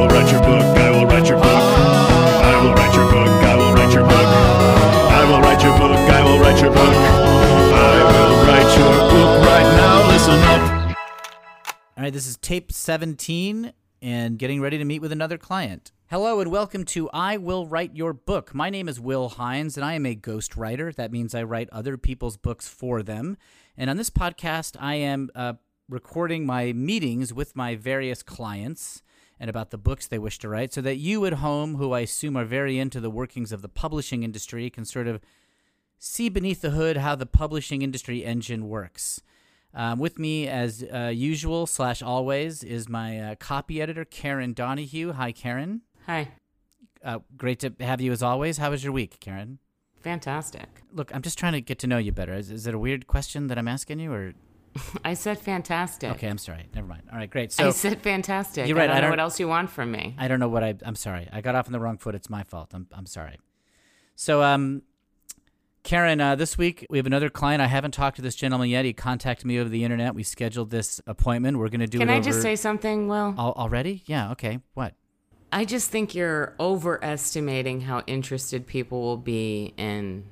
will write your book. I will write your book. I will write your book. I will write your book. I will write your book. I will write your book. I will write your book right now. Listen up. All right, this is tape 17 and getting ready to meet with another client. Hello and welcome to I Will Write Your Book. My name is Will Hines and I am a ghostwriter. That means I write other people's books for them. And on this podcast, I am uh, recording my meetings with my various clients and about the books they wish to write so that you at home, who I assume are very into the workings of the publishing industry, can sort of see beneath the hood how the publishing industry engine works. Um, with me, as uh, usual slash always, is my uh, copy editor Karen Donahue. Hi, Karen. Hi. Uh, great to have you as always. How was your week, Karen? Fantastic. Look, I'm just trying to get to know you better. Is, is it a weird question that I'm asking you, or I said fantastic. okay? I'm sorry. Never mind. All right, great. So I said fantastic. You're right, I don't I know don't- what else you want from me. I don't know what I. I'm sorry. I got off on the wrong foot. It's my fault. I'm. I'm sorry. So, um, Karen, uh, this week we have another client. I haven't talked to this gentleman yet. He contacted me over the internet. We scheduled this appointment. We're going to do Can I over just say something, Well, Al- already. Yeah. Okay. What? I just think you're overestimating how interested people will be in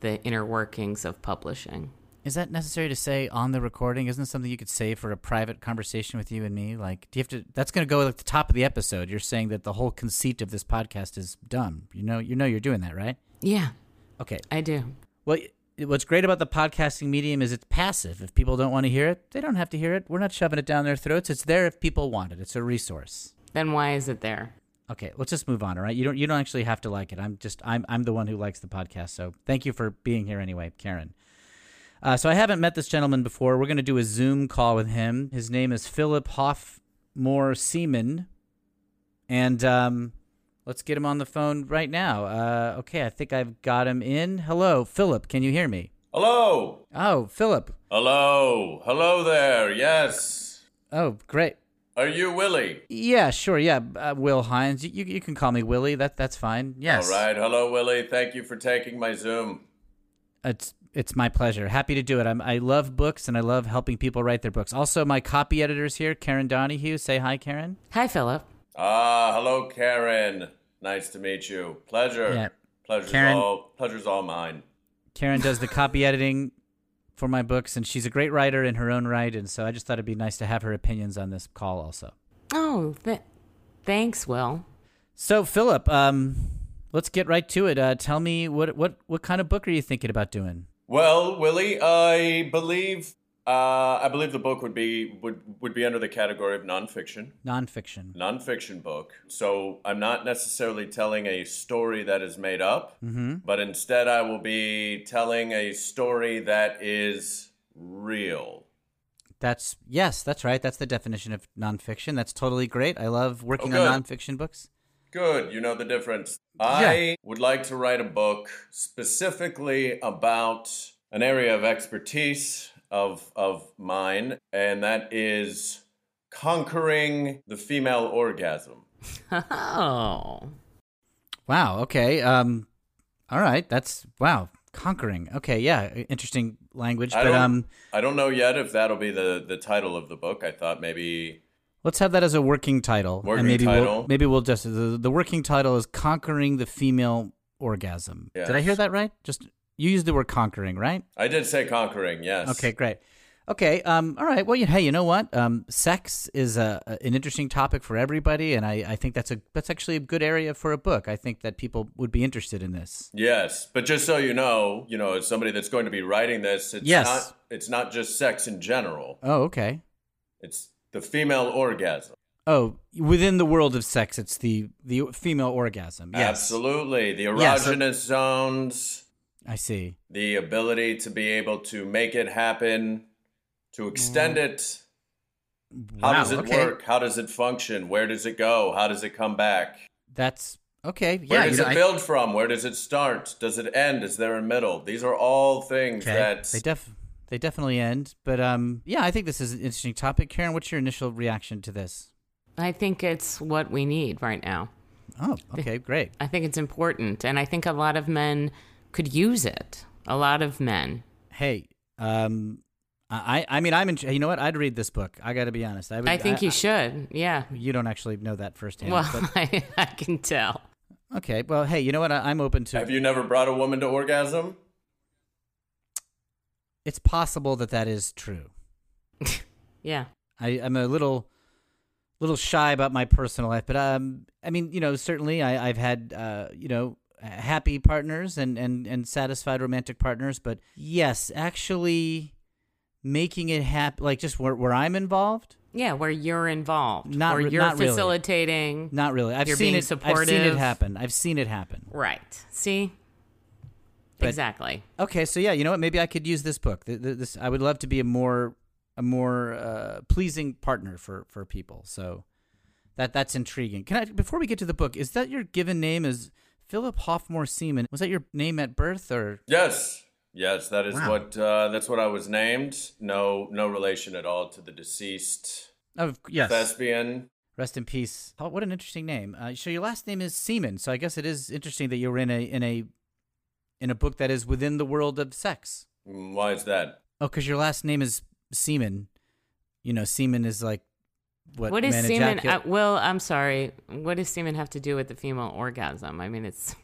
the inner workings of publishing. Is that necessary to say on the recording? Isn't it something you could say for a private conversation with you and me? Like, do you have to? That's going to go at the top of the episode. You're saying that the whole conceit of this podcast is dumb. You know, you know, you're doing that, right? Yeah, Okay. I do. Well, what's great about the podcasting medium is it's passive. If people don't want to hear it, they don't have to hear it. We're not shoving it down their throats. It's there if people want it. It's a resource. Then why is it there? Okay, let's just move on. All right, you don't you don't actually have to like it. I'm just I'm I'm the one who likes the podcast. So thank you for being here anyway, Karen. Uh, so I haven't met this gentleman before. We're going to do a Zoom call with him. His name is Philip Hoffmore Seaman, and um, let's get him on the phone right now. Uh, okay, I think I've got him in. Hello, Philip. Can you hear me? Hello. Oh, Philip. Hello. Hello there. Yes. Oh, great. Are you Willie? Yeah, sure. Yeah, uh, Will Hines. You, you you can call me Willie. That that's fine. Yes. All right. Hello, Willie. Thank you for taking my Zoom. It's it's my pleasure. Happy to do it. I'm, I love books and I love helping people write their books. Also, my copy editors here, Karen Donahue. Say hi, Karen. Hi, Philip. Ah, hello, Karen. Nice to meet you. Pleasure. Yeah. Pleasure's Karen- all pleasure's all mine. Karen does the copy editing for my books, and she's a great writer in her own right. And so I just thought it'd be nice to have her opinions on this call also. Oh, th- thanks, Will. So, Philip, um, let's get right to it. Uh, tell me what what what kind of book are you thinking about doing? Well, Willie, I believe uh, I believe the book would be would would be under the category of nonfiction. Nonfiction. nonfiction book. So I'm not necessarily telling a story that is made up, but instead I will be telling a story that is real. That's yes, that's right. That's the definition of nonfiction. That's totally great. I love working Oh, on nonfiction books. Good, you know the difference. I would like to write a book specifically about an area of expertise of of mine, and that is conquering the female orgasm. Oh, Wow. Okay. Um. All right. That's wow. Conquering. Okay. Yeah. Interesting language. I But um, I don't know yet if that'll be the the title of the book. I thought maybe let's have that as a working title. Working and maybe We'll, maybe we'll just the, the working title is conquering the female orgasm. Did I hear that right? Just you used the word conquering, right? I did say conquering. Yes. Okay. Great. Okay. Um. All right. Well, you, hey, you know what? Um. Sex is a, a- an interesting topic for everybody, and I, I think that's a that's actually a good area for a book. I think that people would be interested in this. Yes, but just so you know, you know, as somebody that's going to be writing this, it's Yes. not it's not just sex in general. Oh. Okay. It's the female orgasm. Oh, within the world of sex, it's the the female orgasm. Yes, Absolutely. The Yes. erogenous zones, I see. the ability to be able to make it happen, to extend mm. it. How Wow, does it okay. work? How does it function? Where does it go? How does it come back? That's okay. Where does it know, I- build from? Where does it start? Does it end? Is there a middle? These are all things okay. that They def they definitely end, but um, yeah, I think this is an interesting topic. Karen, what's your initial reaction to this? I think it's what we need right now. Oh, okay, great. I think it's important, and I think a lot of men could use it. A lot of men. Hey, um, I I mean I'm in. You know what? I'd read this book. I got to be honest. I would. I think you should. Yeah. You don't actually know that firsthand. Well, but, I, I can tell. okay. Well, hey, you know what? I, I'm open to. Have you never brought a woman to orgasm? It's possible that that is true. Yeah. I, I'm a little, little shy about my personal life, but um, I mean, you know, certainly I, I've had, uh, you know, happy partners and and and satisfied romantic partners, but yes, actually, making it happen, like just where where I'm involved, Yeah, where you're involved. Not where you're not really. facilitating. not really. I've seen it. I've seen it happen. I've seen it happen. Right. See? But- exactly. Okay, so yeah, you know what? Maybe I could use this book. Th- th- This I would love to be a more a more uh, pleasing partner for for people. So that that's intriguing. Can I before we get to the book? Is that your given name? Is Philip Hoffmore Seaman? Was that your name at birth or? Yes, yes, that is Wow. what uh, that's what I was named. No, no relation at all to the deceased Oh yes. thespian. Rest in peace. Oh, what an interesting name. Uh, so your last name is Seaman. So I guess it is interesting that you were in a in a in a book that is within the world of sex. Why is that? Oh, because your last name is Seaman. You know, Seaman is like what? what does semen? ejaculate- Uh, Will, I'm sorry. What does semen have to do with the female orgasm? I mean, it's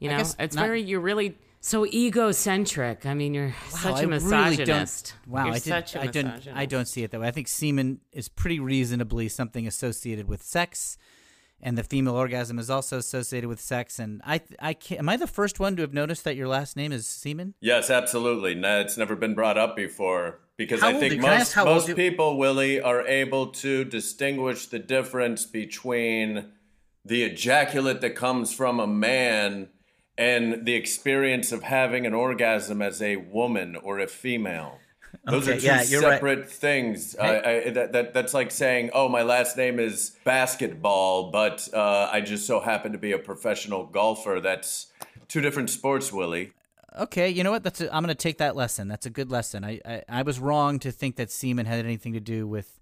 you know, it's not- very you're really so egocentric. I mean, you're Wow, such I a really misogynist. don't, wow, you're I, such did, a I don't. I don't see it that way. I think semen is pretty reasonably something associated with sex, and the female orgasm is also associated with sex. And I, I can't, am I the first one to have noticed that your last name is Seaman? Yes, absolutely. No, it's never been brought up before because How I think can I most most you- people, Willie, are able to distinguish the difference between the ejaculate that comes from a man and the experience of having an orgasm as a woman or a female. Those Okay, are two yeah, you're right. separate things. I, I, that, that, that's like saying, "Oh, my last name is basketball, but uh, I just so happen to be a professional golfer." That's two different sports, Willie. Okay, you know what? That's a, I'm going to take that lesson. That's a good lesson. I, I I was wrong to think that semen had anything to do with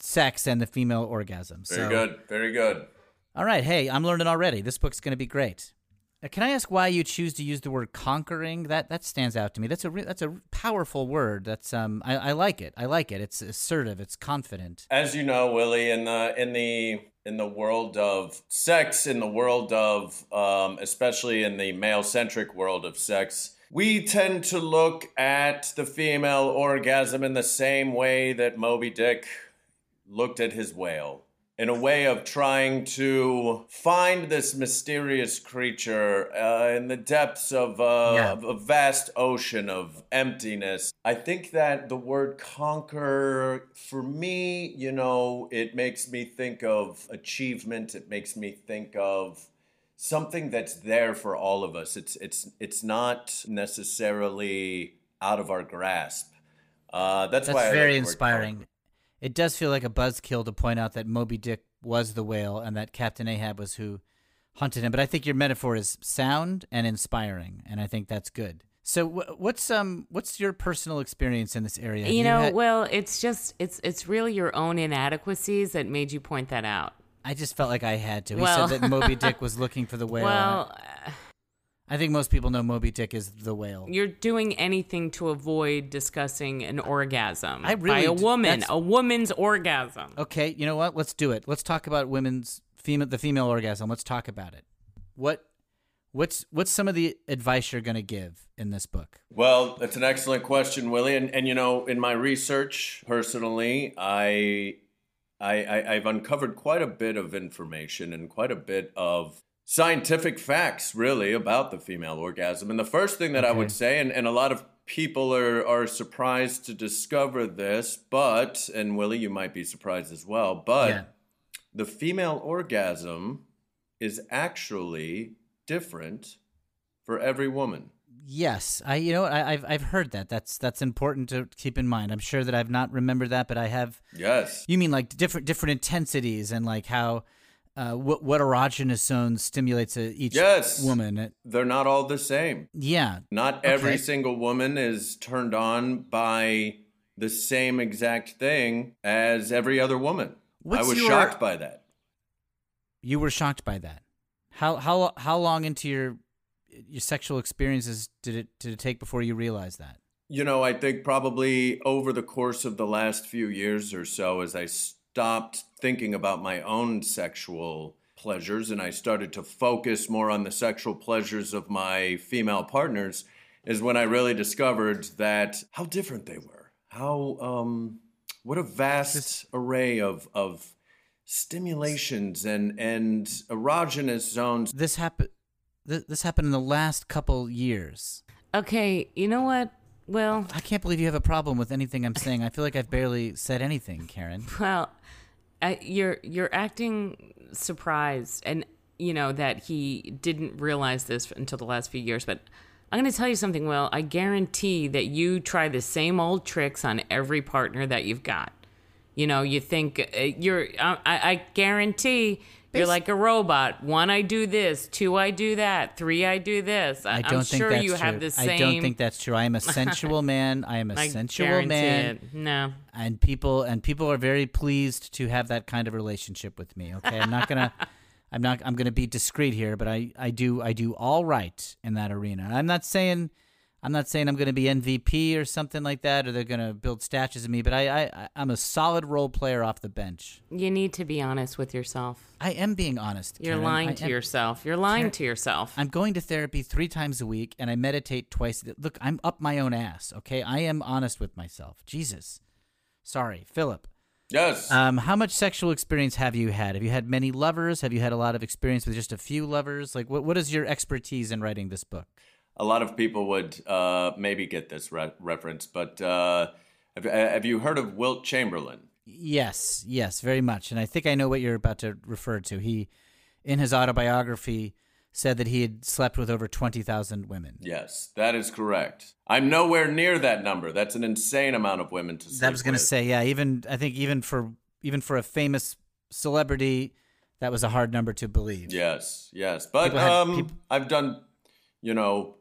sex and the female orgasm. Very so, good. Very good. All right, hey, I'm learning already. This book's going to be great. Uh, Can I ask why you choose to use the word conquering? That that stands out to me. That's a re- that's a powerful word. That's um I, I like it. I like it. It's assertive. It's confident. As you know, Willie, in the in the in the world of sex, in the world of um, especially in the male centric world of sex, we tend to look at the female orgasm in the same way that Moby Dick looked at his whale. In a way of trying to find this mysterious creature uh, in the depths of, uh, Yeah. of a vast ocean of emptiness. I think that the word conquer, for me, you know, it makes me think of achievement. It makes me think of something that's there for all of us. It's it's it's not necessarily out of our grasp. Uh, that's, That's why very inspiring. It does feel like a buzzkill to point out that Moby Dick was the whale and that Captain Ahab was who hunted him. But I think your metaphor is sound and inspiring, and I think that's good. So, what's um, what's your personal experience in this area? Have You know, had- well, it's just it's it's really your own inadequacies that made you point that out. I just felt like I had to. He Well- said that Moby Dick was looking for the whale. Well, uh, I think most people know Moby Dick is the whale. you're doing anything to avoid discussing an orgasm I by really a d- woman, that's- a woman's orgasm. Okay, you know what? Let's do it. Let's talk about women's female the female orgasm. Let's talk about it. What what's what's some of the advice you're going to give in this book? Well, that's an excellent question, Willie. And, and you know, in my research, personally, I, I, I I've uncovered quite a bit of information and quite a bit of scientific facts, really, about the female orgasm. And the first thing that I would say, and, and a lot of people are are surprised to discover this, but and Willie, you might be surprised as well, but Yeah. the female orgasm is actually different for every woman. Yes, I you know? I, I've I've heard that. That's that's important to keep in mind. I'm sure that I've not remembered that, but I have. Yes. You mean like different different intensities and like how uh, what what erogenous zone stimulates each Yes. woman? It- They're not all the same. yeah, Not every single woman is turned on by the same exact thing as every other woman. What's I was your- shocked by that. you were shocked by that. How how how long into your your sexual experiences did it did it take before you realized that? You know, I think probably over the course of the last few years or so, as I stopped thinking about my own sexual pleasures and I started to focus more on the sexual pleasures of my female partners, is when I really discovered that how different they were. How, um, what a vast array of, of stimulations and, and erogenous zones. This happened. Th- this happened in the last couple years. Okay, you know what? Well, I can't believe you have a problem with anything I'm saying. I feel like I've barely said anything, Karen. well, I, you're you're acting surprised, and you know that he didn't realize this until the last few years. But I'm going to tell you something. Will I guarantee that you try the same old tricks on every partner that you've got. You know, you think uh, you're. I, I guarantee you're like a robot. One, I do this. Two, I do that. Three, I do this. I, I don't am think sure that's you true. have the same. I don't think that's true. I am a sensual man. I am a I sensual man. it. No. and people and people are very pleased to have that kind of relationship with me okay i'm not gonna i'm not i'm gonna be discreet here but i i do i do all right in that arena i'm not saying i'm not saying i'm gonna be mvp or something like that or they're gonna build statues of me but i i i'm a solid role player off the bench You need to be honest with yourself. i am being honest You're Karen. lying I to am- yourself. You're lying Karen, to yourself. I'm going to therapy three times a week and I meditate twice. Look, I'm up my own ass, okay? I am honest with myself. Jesus. Sorry, Philip. Yes. Um, how much sexual experience have you had? Have you had many lovers? Have you had a lot of experience with just a few lovers? Like, what what is your expertise in writing this book? A lot of people would uh, maybe get this re- reference, but uh, have, have you heard of Wilt Chamberlain? Yes, yes, very much. And I think I know what you're about to refer to. He, in his autobiography, said that he had slept with over twenty thousand women. Yes, that is correct. I'm nowhere near that number. That's an insane amount of women to sleep That was going to say, yeah. Even I think even for even for a famous celebrity, that was a hard number to believe. Yes, yes, but had- um, peop- I've done, you know,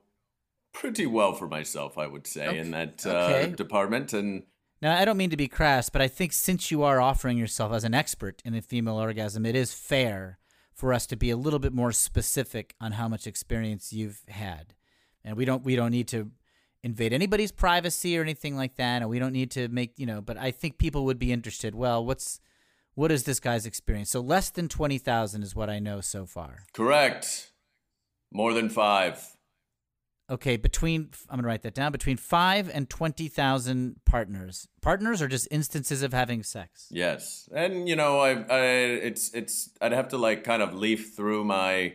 pretty well for myself, I would say, in that uh, okay. department. And Now, I don't mean to be crass, but I think since you are offering yourself as an expert in the female orgasm, it is fair for us to be a little bit more specific on how much experience you've had. And we don't we don't need to invade anybody's privacy or anything like that, and we don't need to make, you know, but I think people would be interested. Well, what's what is this guy's experience? So less than 20,000 is what I know so far. correct, more than five. Okay, between I'm gonna write that down. Between five and twenty thousand partners. Partners or just instances of having sex. Yes, and you know, I, I, it's, it's, I'd have to like kind of leaf through my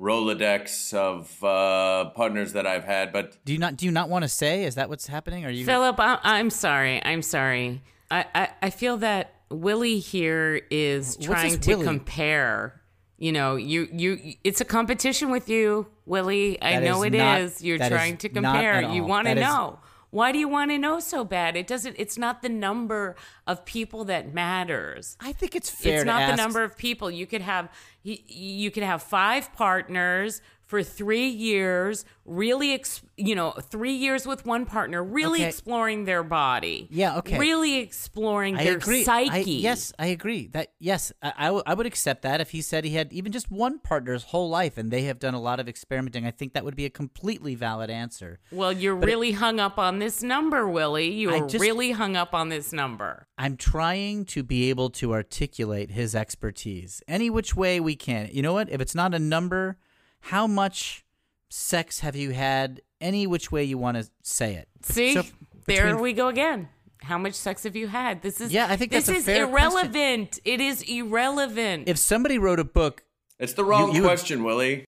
Rolodex of uh, partners that I've had, but Do you not do you not want to say? Is that what's happening? Are you Philip, I, I'm sorry. I'm sorry. I, I, I feel that Willie here is What's trying to Willie? compare. You know, you you it's a competition with you, Willie. I That know is it is. not- You're that is trying to compare. You want to That is- know. Why do you want to know so bad? It doesn't it's not the number of people that matters. I think it's fair. it's not the number of people you could have you, you could have five partners for three years really ex, you know three years with one partner really Okay. exploring their body Yeah, okay. really exploring I their agree. psyche I, yes, I agree. That yes, I, I, w- I would accept that if he said he had even just one partner his whole life and they have done a lot of experimenting. I think that would be a completely valid answer. well you're really hung up on this number willie you're just- really hung up on this number I'm trying to be able to articulate his expertise any which way we can. You know what? If it's not a number, how much sex have you had? Any which way you want to say it. see So, there between- we go again how much sex have you had this is Yeah, I think this that's a is fair question. irrelevant it is irrelevant If somebody wrote a book, it's the wrong you would- question, Willie.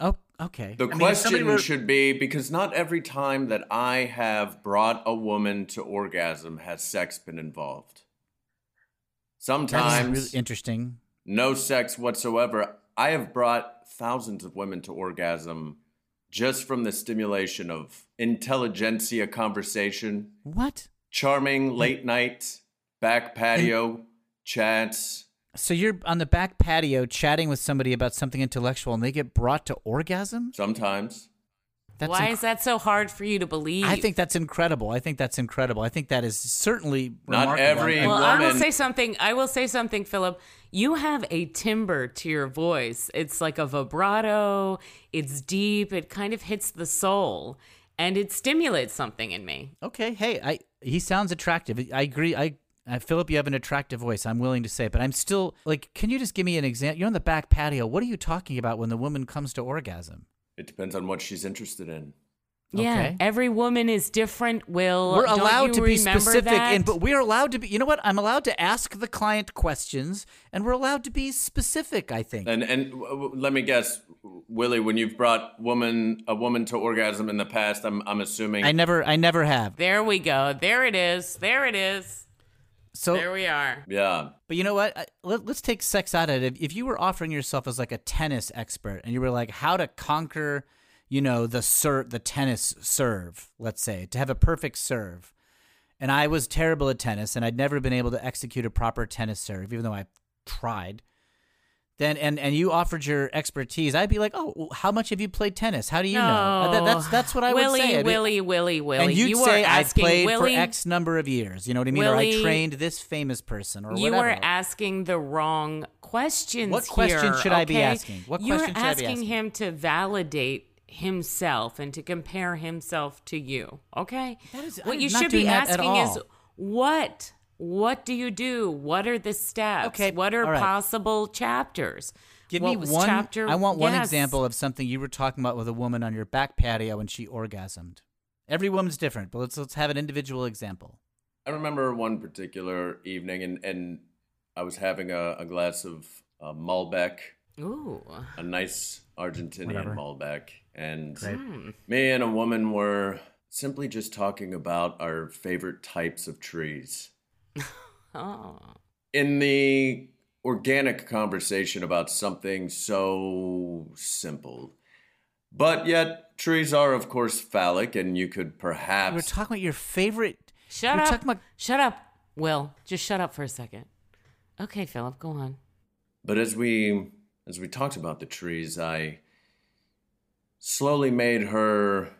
oh, okay. The I mean, question wrote- should be because not every time that I have brought a woman to orgasm has sex been involved. Sometimes really interesting. no sex whatsoever. I have brought thousands of women to orgasm just from the stimulation of intelligentsia conversation, What? charming late night back patio chats. So you're on the back patio chatting with somebody about something intellectual, and they get brought to orgasm? Sometimes. That's why inc- is that so hard for you to believe I think that's incredible. I think that's incredible. I think that is certainly Not remarkable. every- I- Well, I will say something. I will say something, Philip. You have a timbre to your voice. It's like a vibrato. It's deep. It kind of hits the soul. and it stimulates something in me. Okay, hey, I he sounds attractive. I agree. I, I Philip, you have an attractive voice. I'm willing to say, but I'm still like, can you just give me an example? You're on the back patio. What are you talking about when the woman comes to orgasm? It depends on what she's interested in. Yeah, Okay. every woman is different. Will We're Don't allowed you to be specific, that? and but we're allowed to be. You know what? I'm allowed to ask the client questions, and we're allowed to be specific. I think. And and w- w- let me guess, Willie, when you've brought woman a woman to orgasm in the past, I'm I'm assuming I never, I never have. there we go. There it is. There it is. So, There we are. yeah. but you know what? Let, let's take sex out of it. If, if you were offering yourself as like a tennis expert, and you were like, how to conquer, you know, the ser- the tennis serve, let's say, to have a perfect serve, and I was terrible at tennis, and I'd never been able to execute a proper tennis serve, even though I tried. Then and and you offered your expertise, I'd be like, oh, how much have you played tennis? How do you know? Uh, that- that's that's what I Willie, would say. Willie, Willie, Willie. and you'd you say I played Willie, for X number of years. You know what I mean? or I trained this famous person, or You whatever. were asking the wrong questions. What question here, should I be asking? What You're question should I be asking asking? him to validate himself and to compare himself to you. Okay. That is- what I'm you should be doing that at asking is what. What do you do? What are the steps? Okay, What are all right. possible chapters? Give What me was one. Chapter, I want one Yes. example of something you were talking about with a woman on your back patio when she orgasmed. Every woman's different, but let's let's have an individual example. I remember one particular evening, and and I was having a, a glass of uh, Malbec, Ooh. a nice Argentinian Whatever. Malbec, and Great. me and a woman were simply just talking about our favorite types of trees. Oh. in the organic conversation about something so simple. But yet, trees are, of course, phallic, and you could perhaps. We're talking about your favorite. Shut We're up. talking about- Shut up. Will, just shut up for a second. Okay, Philip, go on. but as we as we talked about the trees, I slowly made her,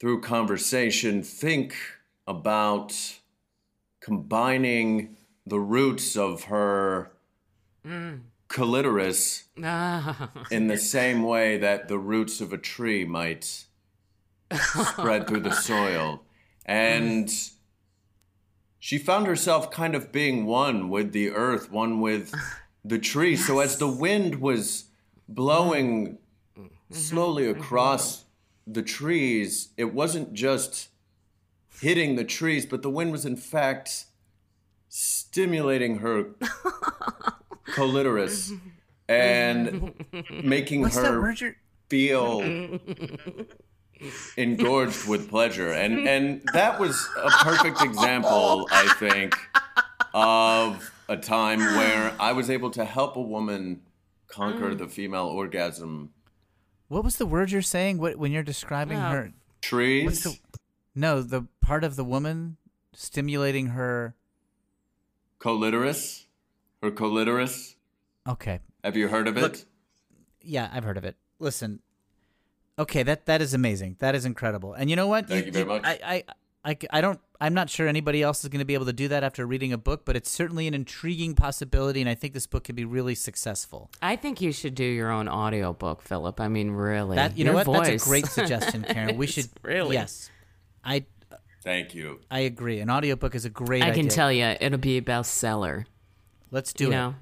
through conversation, think about combining the roots of her mm. clitoris Ah. in the same way that the roots of a tree might spread through the soil. And she found herself kind of being one with the earth, one with the tree. So as the wind was blowing mm. mm-hmm. slowly mm-hmm. across the trees, it wasn't just hitting the trees, but the wind was in fact stimulating her clitoris and making What's her word feel engorged with pleasure and and that was a perfect example i think of a time where i was able to help a woman conquer mm. the female orgasm What was the word you're saying? What when you're describing Oh. her? trees the? No, the part of the woman stimulating her. clitoris her clitoris Okay, have you heard of it Look, yeah, I've heard of it. Listen, okay, that that is amazing. That is incredible. And you know what? Thank you very much. I, I, I, I don't. I'm not sure anybody else is going to be able to do that after reading a book, but it's certainly an intriguing possibility, and I think this book could be really successful. I think you should do your own audiobook, Philip. I mean, really. That you know Your what? That's a great suggestion, Karen. We should really. Yes, I thank you I agree. An audiobook is a great. I can idea. tell you, it'll be a bestseller. Let's do you it, know,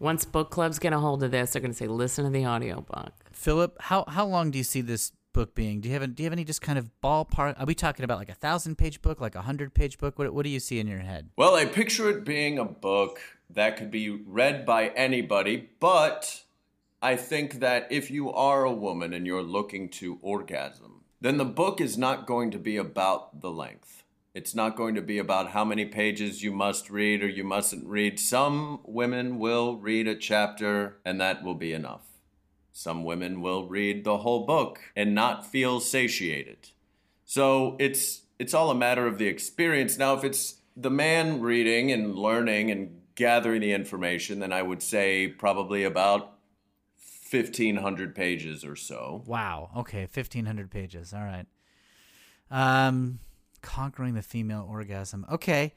once book clubs get a hold of this, they're going to say, "Listen to the audiobook." Philip. How how long do you see this book being? Do you have a, do you have any just kind of ballpark? Are we talking about like a thousand page book, like a hundred page book? What what do you see in your head? Well, I picture it being a book that could be read by anybody, but I think that if you are a woman and you're looking to orgasm, then the book is not going to be about the length. It's not going to be about how many pages you must read or you mustn't read. Some women will read a chapter and that will be enough. Some women will read the whole book and not feel satiated. So it's it's all a matter of the experience. Now, if it's the man reading and learning and gathering the information, then I would say probably about fifteen hundred pages or so. Wow. Okay, fifteen hundred pages. All right. Um, conquering the female orgasm. Okay.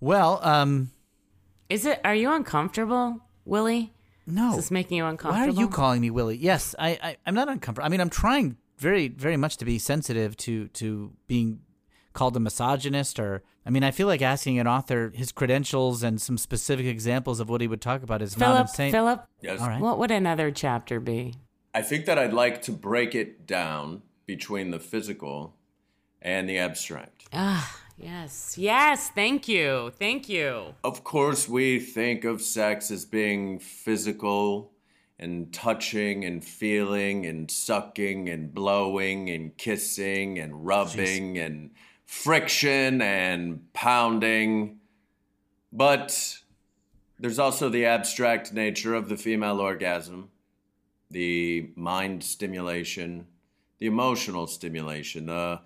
Well, um, Is it? Are you uncomfortable, Willie? no. Is this making you uncomfortable? Why are you calling me Willie? Yes, I, I I'm not uncomfortable. I mean, I'm trying very very much to be sensitive to to being called a misogynist or I mean I feel like asking an author his credentials and some specific examples of what he would talk about is not Philip, insane. Philip, Yes. All right. what would another chapter be? I think that I'd like to break it down between the physical and the abstract. Ah, yes, yes. Thank you, thank you. Of course, we think of sex as being physical and touching and feeling and sucking and blowing and kissing and rubbing and friction and pounding. But there's also the abstract nature of the female orgasm, the mind stimulation, the emotional stimulation, the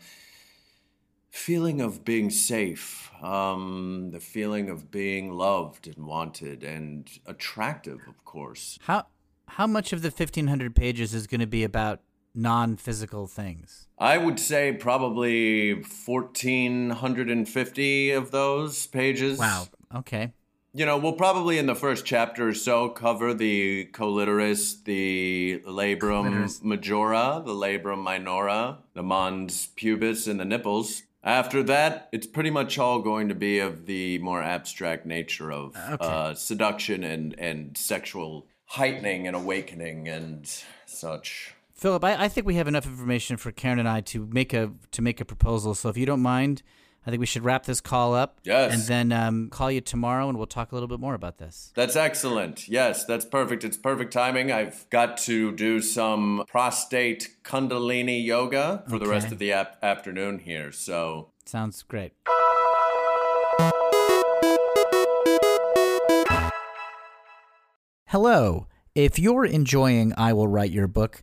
feeling of being safe, um, the feeling of being loved and wanted and attractive, of course. How how much of the 1500 pages is going to be about non-physical things? I would say probably 1,450 of those pages. Wow. Okay. You know, we'll probably in the first chapter or so cover the collitorus, the labrum majora, the labrum minora, the mons pubis, and the nipples. After that, it's pretty much all going to be of the more abstract nature of Okay. uh, seduction and, and sexual heightening and awakening and such. Philip, I, I think we have enough information for Karen and I to make a to make a proposal. So if you don't mind, I think we should wrap this call up. Yes. And then um, call you tomorrow, and we'll talk a little bit more about this. That's excellent. Yes, that's perfect. It's perfect timing. I've got to do some prostate kundalini yoga for the rest of the ap- afternoon here. So, Sounds great. Hello. If you're enjoying I Will Write Your Book,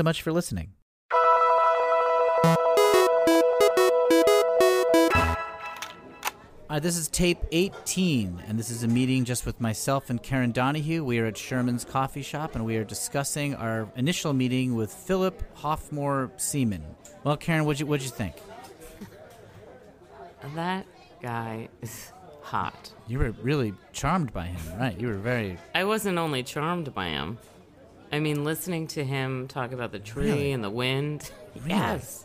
so much for listening. All right, this is tape 18, and this is a meeting just with myself and Karen Donahue. We are at Sherman's Coffee Shop, and we are discussing our initial meeting with Philip Hoffmore Seaman. Well, Karen, what'd you, what'd you think? That guy is hot. You were really charmed by him, right? You were very. I wasn't only charmed by him. I mean, listening to him talk about the tree Really? and the wind. Really? Yes.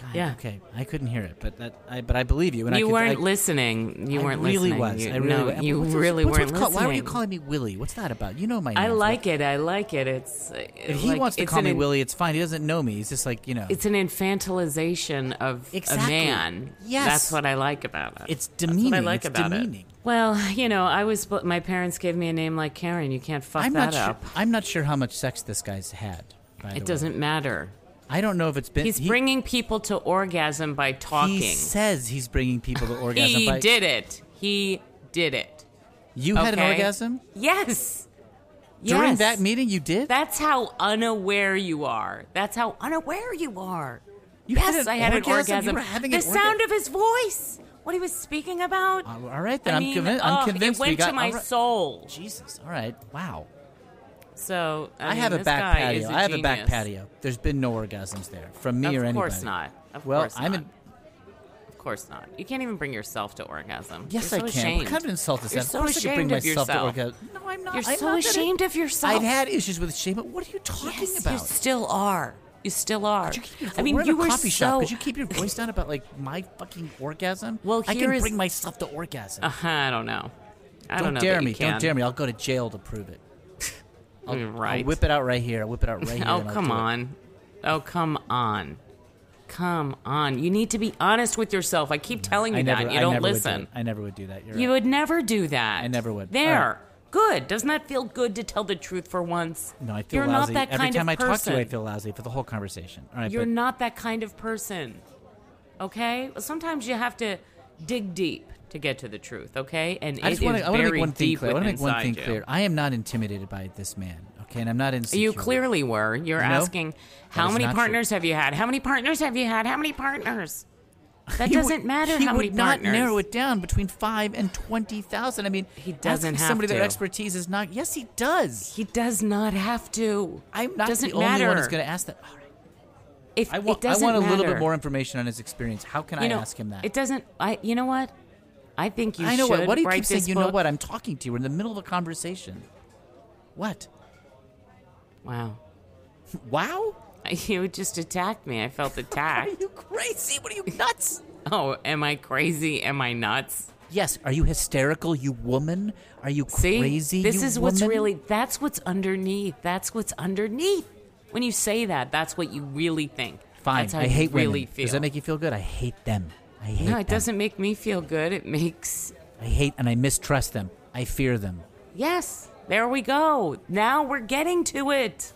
God, Yeah. Okay, I couldn't hear it, but that I but I believe you. And I you could- weren't I, listening. You I weren't really listening. was. You, I really no, was. you What's really what's- weren't what's called- listening. Why are you calling me Willie? What's that about? You know my name. I like it. I like it. It's. If he wants to call me Willie, it's fine. He doesn't know me. He's just like you know. It's an infantilization of Exactly. a man. Yes. That's what I like about it. It's That's what demeaning. I like It's about demeaning. Well, you know, I was. My parents gave me a name like Karen. You can't fuck I'm that not sure. up. I'm not sure how much sex this guy's had. by It way. doesn't matter. I don't know if it's been. He's he, bringing people to orgasm by talking. He says he's bringing people to orgasm. He by, did it. He did it. You had an orgasm Yes. during Yes. that meeting. You did. That's how unaware you are. That's how unaware you are. You had yes, an I had orgasm? an You orgasm. were having the orga- sound of his voice. What he was speaking about. Uh, all right, then I I'm mean, convinced. I'm convinced It we got to my right. soul. Jesus. All right. Wow. So I, I, mean, have a back patio. a I have a back patio. There's been no orgasms there from me Of or anybody. Of course not. Of well, course I'm not. in. Of course not. You can't even bring yourself to orgasm. Yes, You're I so can. What kind of insult is that? so of course, I bring myself to orgasm. No, I'm not. You're I'm so not ashamed of yourself. I've had issues with shame, but what are you talking yes, about? You still are. You still are. You your, I mean, you a were coffee so. shop. Could you keep your voice down about like my fucking orgasm? Well, I can is- bring myself to orgasm. Uh, I don't know. I don't don't know. dare me! Don't dare me! I'll go to jail to prove it. I'll, right. I'll whip it out right here. I'll whip it out right here. Oh, come do it. on. Oh, come on. Come on. You need to be honest with yourself. I keep telling you I never. that. You don't Would do listen. I never would do that. You're You right. would never do that. I never would. There. Good. Doesn't that feel good to tell the truth for once? No, I feel You're lousy. not that Every kind time of I talk person. to you, I feel lousy for the whole conversation. All right, You're but not that kind of person. Okay? Well, sometimes you have to dig deep to get to the truth, okay? And I just want to. I want to very make one thing clear. I want to make one thing inside clear. I am not intimidated by this man. Okay, and I'm not insecure. You clearly were. You're No, asking, how many not true. partners have you had? How many partners have you had? How many partners? That He doesn't would- matter He how would not partners. narrow it down between five and twenty thousand. I mean, He doesn't have somebody to. expertise is not. Yes, he does. He does not have to. I'm not doesn't the only matter. one who's going to ask that. All right. If I want, I want a little matter. bit more information on his experience. How can You I know, ask him that? It doesn't. I. You know what? I think you I know should what. What do you keep saying? You know what? I'm talking to you. We're in the middle of a conversation. What? Wow. Wow? You just attacked me. I felt attacked. Are you crazy? What are you nuts? oh, am I crazy? Am I nuts? Yes. Are you hysterical, you woman? Are you See, crazy? this you is what's really. That's what's underneath. That's what's underneath. When you say that, that's what you really think. fine. That's how I you hate really women. feel. Does that make you feel good? I hate them. I hate no, it them. doesn't make me feel good. It makes I hate and I mistrust them. I fear them. yes. There we go. Now we're getting to it.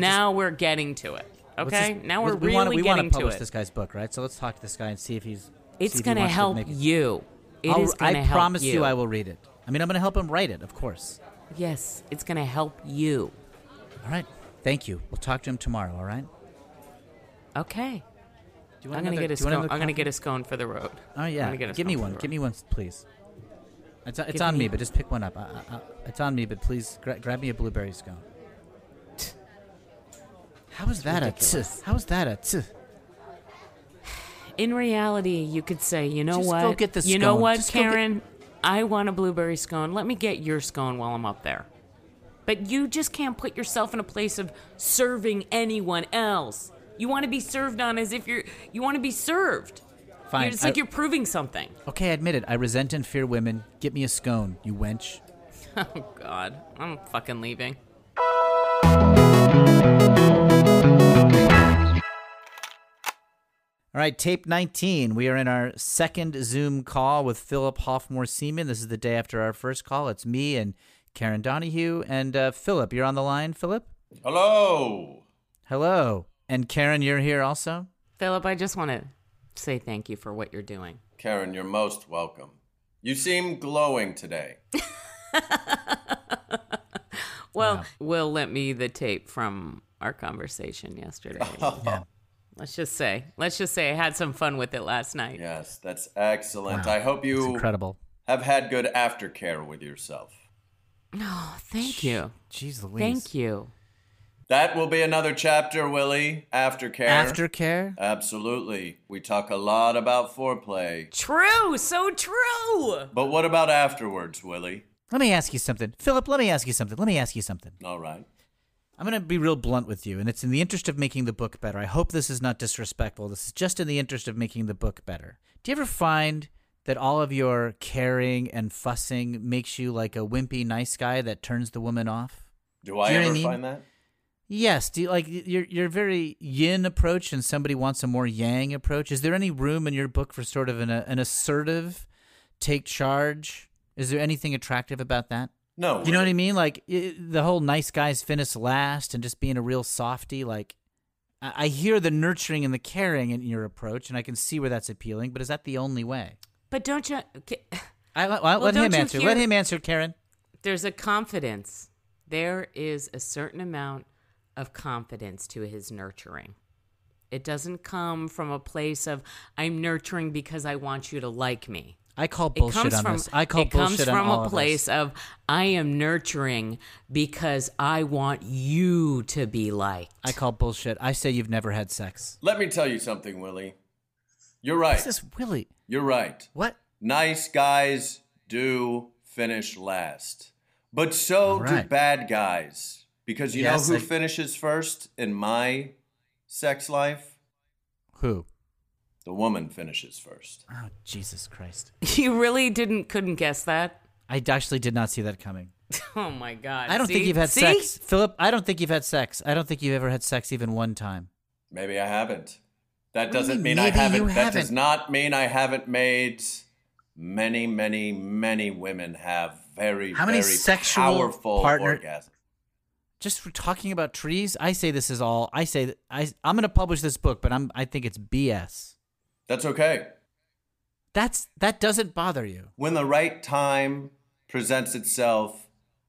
Now we're getting to it. Okay. just- now we're we really wanna, we getting to publish it. this guy's book, right? So let's talk to this guy and see if he's. It's he gonna help you. It I'll- is gonna I help promise you. you I will read it. I mean, I'm going to help him write it, of course. Yes, it's gonna help you. All right. Thank you. We'll talk to him tomorrow. All right. Okay. Do you I'm gonna get a do you want scone. I'm gonna get a scone for the road. Oh yeah. Give me one. Give me one, please. It's, it's on me, me- but just pick one up. I, I, I, it's on me, but please gra- grab me a blueberry scone. How is that a t? ridiculous. How is that a t? In reality, you could say, you know Just what? go get the you know scone. what, Just go get- Karen? I want a blueberry scone. Let me get your scone while I'm up there. But you just can't put yourself in a place of serving anyone else. You want to be served on as if you're. You want to be served. Fine. You're, it's like I- you're proving something. Okay, I admit it. I resent and fear women. Get me a scone, you wench. Oh God, I'm fucking leaving. All right, tape 19. We are in our second Zoom call with Philip Hoffmore Seaman. This is the day after our first call. It's me and Karen Donahue. And uh, Philip, you're on the line, Philip? Hello. Hello. And Karen, you're here also? Philip, I just want to say thank you for what you're doing. Karen, you're most welcome. You seem glowing today. Well, Will lent me the tape from our conversation yesterday. Yeah. Let's just say, let's just say I had some fun with it last night. Yes, that's excellent. Wow. I hope It's you incredible. have had good aftercare with yourself. Oh, thank you. Jeez Louise. Thank you. That will be another chapter, Willie. Aftercare. Aftercare? Absolutely. We talk a lot about foreplay. True, so true. But what about afterwards, Willie? Let me ask you something. Philip, let me ask you something. Let me ask you something. All right. I'm going to be real blunt with you, and it's in the interest of making the book better. I hope this is not disrespectful. This is just in the interest of making the book better. Do you ever find that all of your caring and fussing makes you like a wimpy nice guy that turns the woman off? Do I Do you ever I mean? find that? Yes. Do you like your your very yin approach, and somebody wants a more yang approach? Is there any room in your book for sort of an an assertive, take charge? Is there anything attractive about that? No. You know what I mean? Like i the whole nice guys finish last and just being a real softy. Like I, I hear the nurturing and the caring in your approach, and I can see where that's appealing. But is that the only way? But don't you? okay, I, let- let Well, him don't you answer. hear- Let him answer, Karen. There's a confidence. There is a certain amount of confidence to his nurturing. It doesn't come from a place of I'm nurturing because I want you to like me. I call bullshit on from this. I call it comes from a place this. of I am nurturing because I want you to be liked. I call bullshit. I say you've never had sex. Let me tell you something, Willie. You're right. This is Willie? You're right. What? Nice guys do finish last. But so do bad guys. Because you Yes, know who I- finishes first in my sex life? Who? The woman finishes first. Oh Jesus Christ! You really didn't couldn't guess that. I actually did not see that coming. Oh my god! I don't think you've had See? sex, Philip. I don't think you've had sex. I don't think you've ever had sex even one time. Maybe I haven't. That do you doesn't mean, mean, I maybe haven't. you That does haven't? not mean I haven't made many, many, many women have very, How many very sexual powerful partner- orgasms. just for talking about trees, I say this is all. I say that I I'm going to publish this book, but I'm I think it's BS. That's okay. That's that doesn't bother you. When the right time presents itself,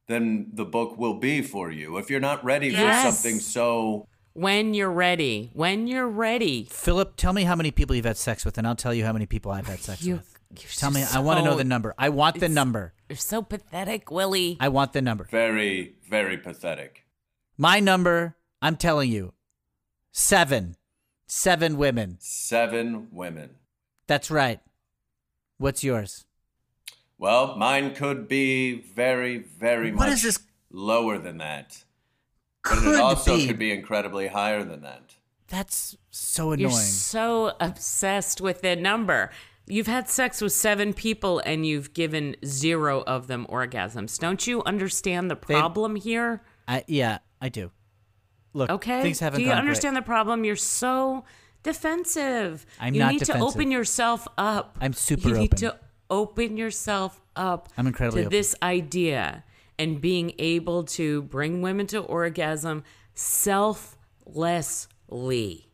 then the book will be for you. If you're not ready Yes. for something so When you're ready. When you're ready. Philip, tell me how many people you've had sex with, and I'll tell you how many people I've had sex You- with. you're Tell me. I want to know the number. I want the number. You're so pathetic, Willie. I want the number. very, very pathetic. My number. I'm telling you, seven. Seven women. Seven women. That's right. What's yours? Well, mine could be very, very What much is this- lower than that. But Could it also be. could be incredibly higher than that. That's so annoying. You're so obsessed with the number. You've had sex with seven people and you've given zero of them orgasms. Don't you understand the problem here? I, yeah, I do. Look, Okay. things haven't Do you understand the problem? You're so defensive. I'm you not need defensive. to open yourself up. I'm super You need to open yourself up I'm incredibly to open. this idea and being able to bring women to orgasm selflessly.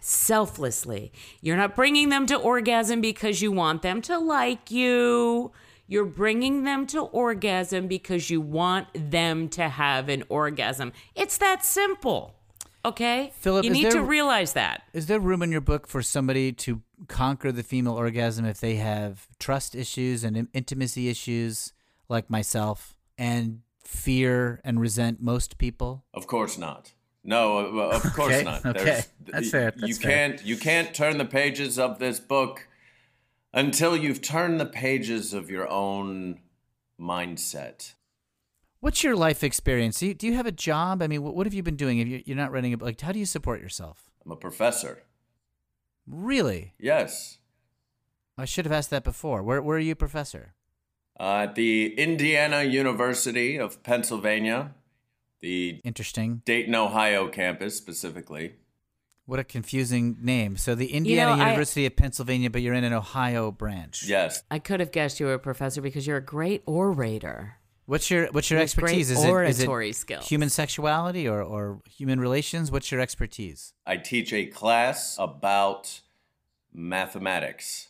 Selflessly. You're not bringing them to orgasm because you want them to like you. You're bringing them to orgasm because you want them to have an orgasm. It's that simple. Okay? Philip, you need there- to realize that. Is there room in your book for somebody to conquer the female orgasm if they have trust issues and intimacy issues like myself and fear and resent most people? Of course not. No, uh, of course Okay, not. okay. That's fair, you fair. can't you can't turn the pages of this book until you've turned the pages of your own mindset. What's your life experience? Do you, do you have a job? I mean, what, what have you been doing? If you, you're not writing a book, like, how do you support yourself? I'm a professor. Really? Yes. I should have asked that before. Where, where are you a professor? Uh, at the Indiana University of Pennsylvania, the Interesting. Dayton, Ohio campus specifically. What a confusing name. So the Indiana I- University of Pennsylvania, but you're in an Ohio branch. Yes. I could have guessed you were a professor because you're a great orator. What's your What's your expertise? Is it, is it oratory skills. human sexuality or, or human relations? What's your expertise? I teach a class about mathematics.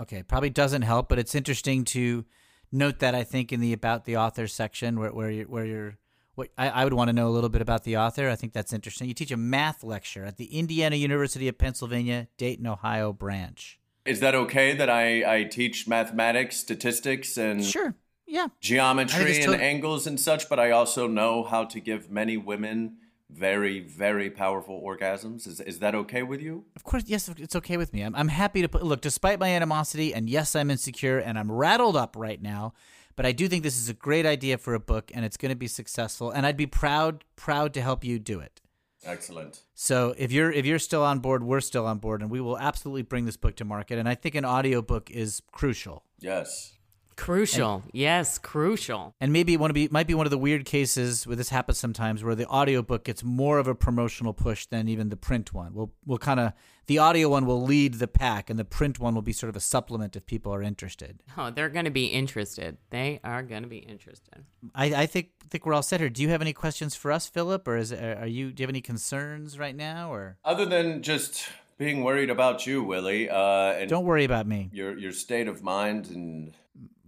Okay, probably doesn't help, but it's interesting to note that I think in the about the author section where where you're, where you're what I, I would want to know a little bit about the author. I think that's interesting. You teach a math lecture at the Indiana University of Pennsylvania, Dayton, Ohio branch. Is that okay that I, I teach mathematics, statistics, and Sure. Yeah. Geometry and tot- angles and such, but I also know how to give many women very, very powerful orgasms. Is, is that okay with you? Of course, yes, it's okay with me. I'm, I'm happy to put. Look, despite my animosity, and yes, I'm insecure, and I'm rattled up right now, but I do think this is a great idea for a book, and it's going to be successful, and I'd be proud, proud to help you do it. Excellent. So if you're if you're still on board, we're still on board, and we will absolutely bring this book to market. And I think an audiobook is crucial. Yes. Crucial. yes, crucial. And maybe one of be might be one of the weird cases where this happens sometimes, where the audiobook gets more of a promotional push than even the print one. We'll we'll kind of the audio one will lead the pack, and the print one will be sort of a supplement if people are interested. Oh, they're going to be interested. They are going to be interested. I, I think think we're all set here. Do you have any questions for us, Philip, or is are you do you have any concerns right now, or Other than just being worried about you, Willie, uh, and don't worry about me. your your state of mind, and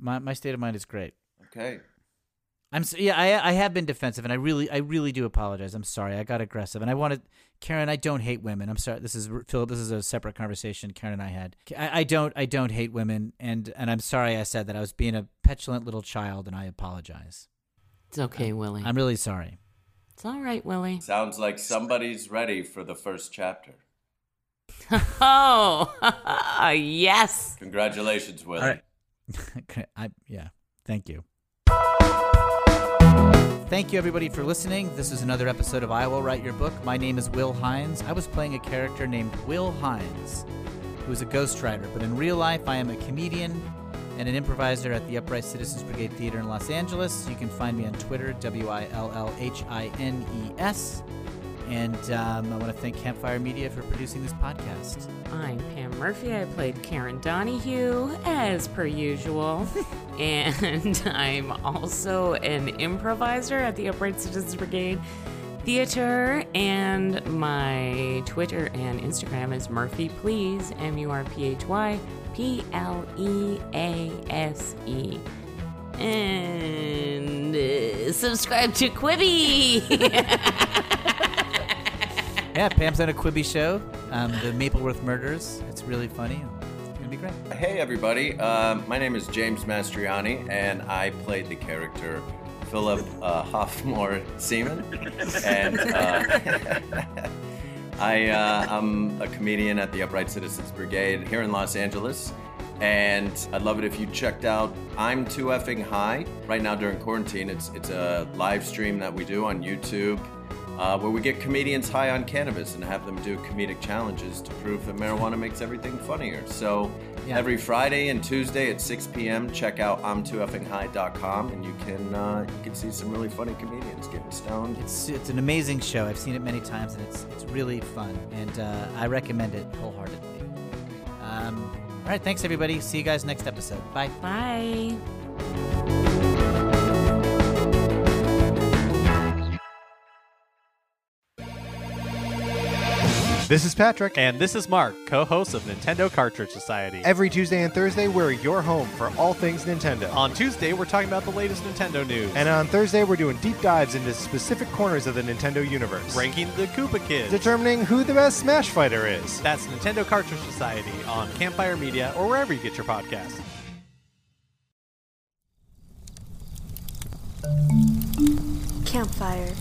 My my state of mind is great. okay, I'm s yeah, I I have been defensive, and I really I really do apologize. I'm sorry, I got aggressive, and I wanted Karen. I don't hate women. I'm sorry. This is Philip. This is a separate conversation Karen and I had. I, I don't I don't hate women, and and I'm sorry I said that. I was being a petulant little child, and I apologize. It's okay, Willie. I'm really sorry. it's all right, Willie. sounds like somebody's ready for the first chapter. Oh, yes. Congratulations, Willie. I yeah. Thank you. Thank you everybody for listening. This is another episode of I Will Write Your Book. My name is Will Hines. I was playing a character named Will Hines, who's a ghostwriter, but in real life I am a comedian and an improviser at the Upright Citizens Brigade Theater in Los Angeles. You can find me on Twitter, W I L L H I N E S. And um, I want to thank Campfire Media for producing this podcast. I'm Pam Murphy. I played Karen Donahue as per usual. and I'm also an improviser at the Upright Citizens Brigade Theater. And my Twitter and Instagram is Murphy Please, M U R P H Y P L E A S E. And uh, subscribe to Quibi. Yeah, Pam's on a Quibi show, um, the Mapleworth Murders. It's really funny. It's gonna be great. Hey, everybody. Um, my name is James Mastriani, and I played the character Philip uh, Hoffmore Seaman. And uh, I, uh, I'm a comedian at the Upright Citizens Brigade here in Los Angeles. And I'd love it if you checked out I'm Too Effing High. Right now during quarantine, it's, it's a live stream that we do on YouTube uh, where we get comedians high on cannabis and have them do comedic challenges to prove that marijuana makes everything funnier. So Yeah. every Friday and Tuesday at 6 p.m., check out I'm2effingHigh.com and you can uh, you can see some really funny comedians getting stoned. It's it's an amazing show. I've seen it many times, and it's it's really fun, and uh, I recommend it wholeheartedly. Um, all right, thanks everybody. See you guys next episode. Bye. Bye. This is Patrick. And this is Mark, co host of Nintendo Cartridge Society. Every Tuesday and Thursday, we're your home for all things Nintendo. On Tuesday, we're talking about the latest Nintendo news, and on Thursday, we're doing deep dives into specific corners of the Nintendo universe, ranking the Koopa Kids. determining who the best Smash Fighter is. That's Nintendo Cartridge Society on Campfire Media or wherever you get your podcasts. Campfire.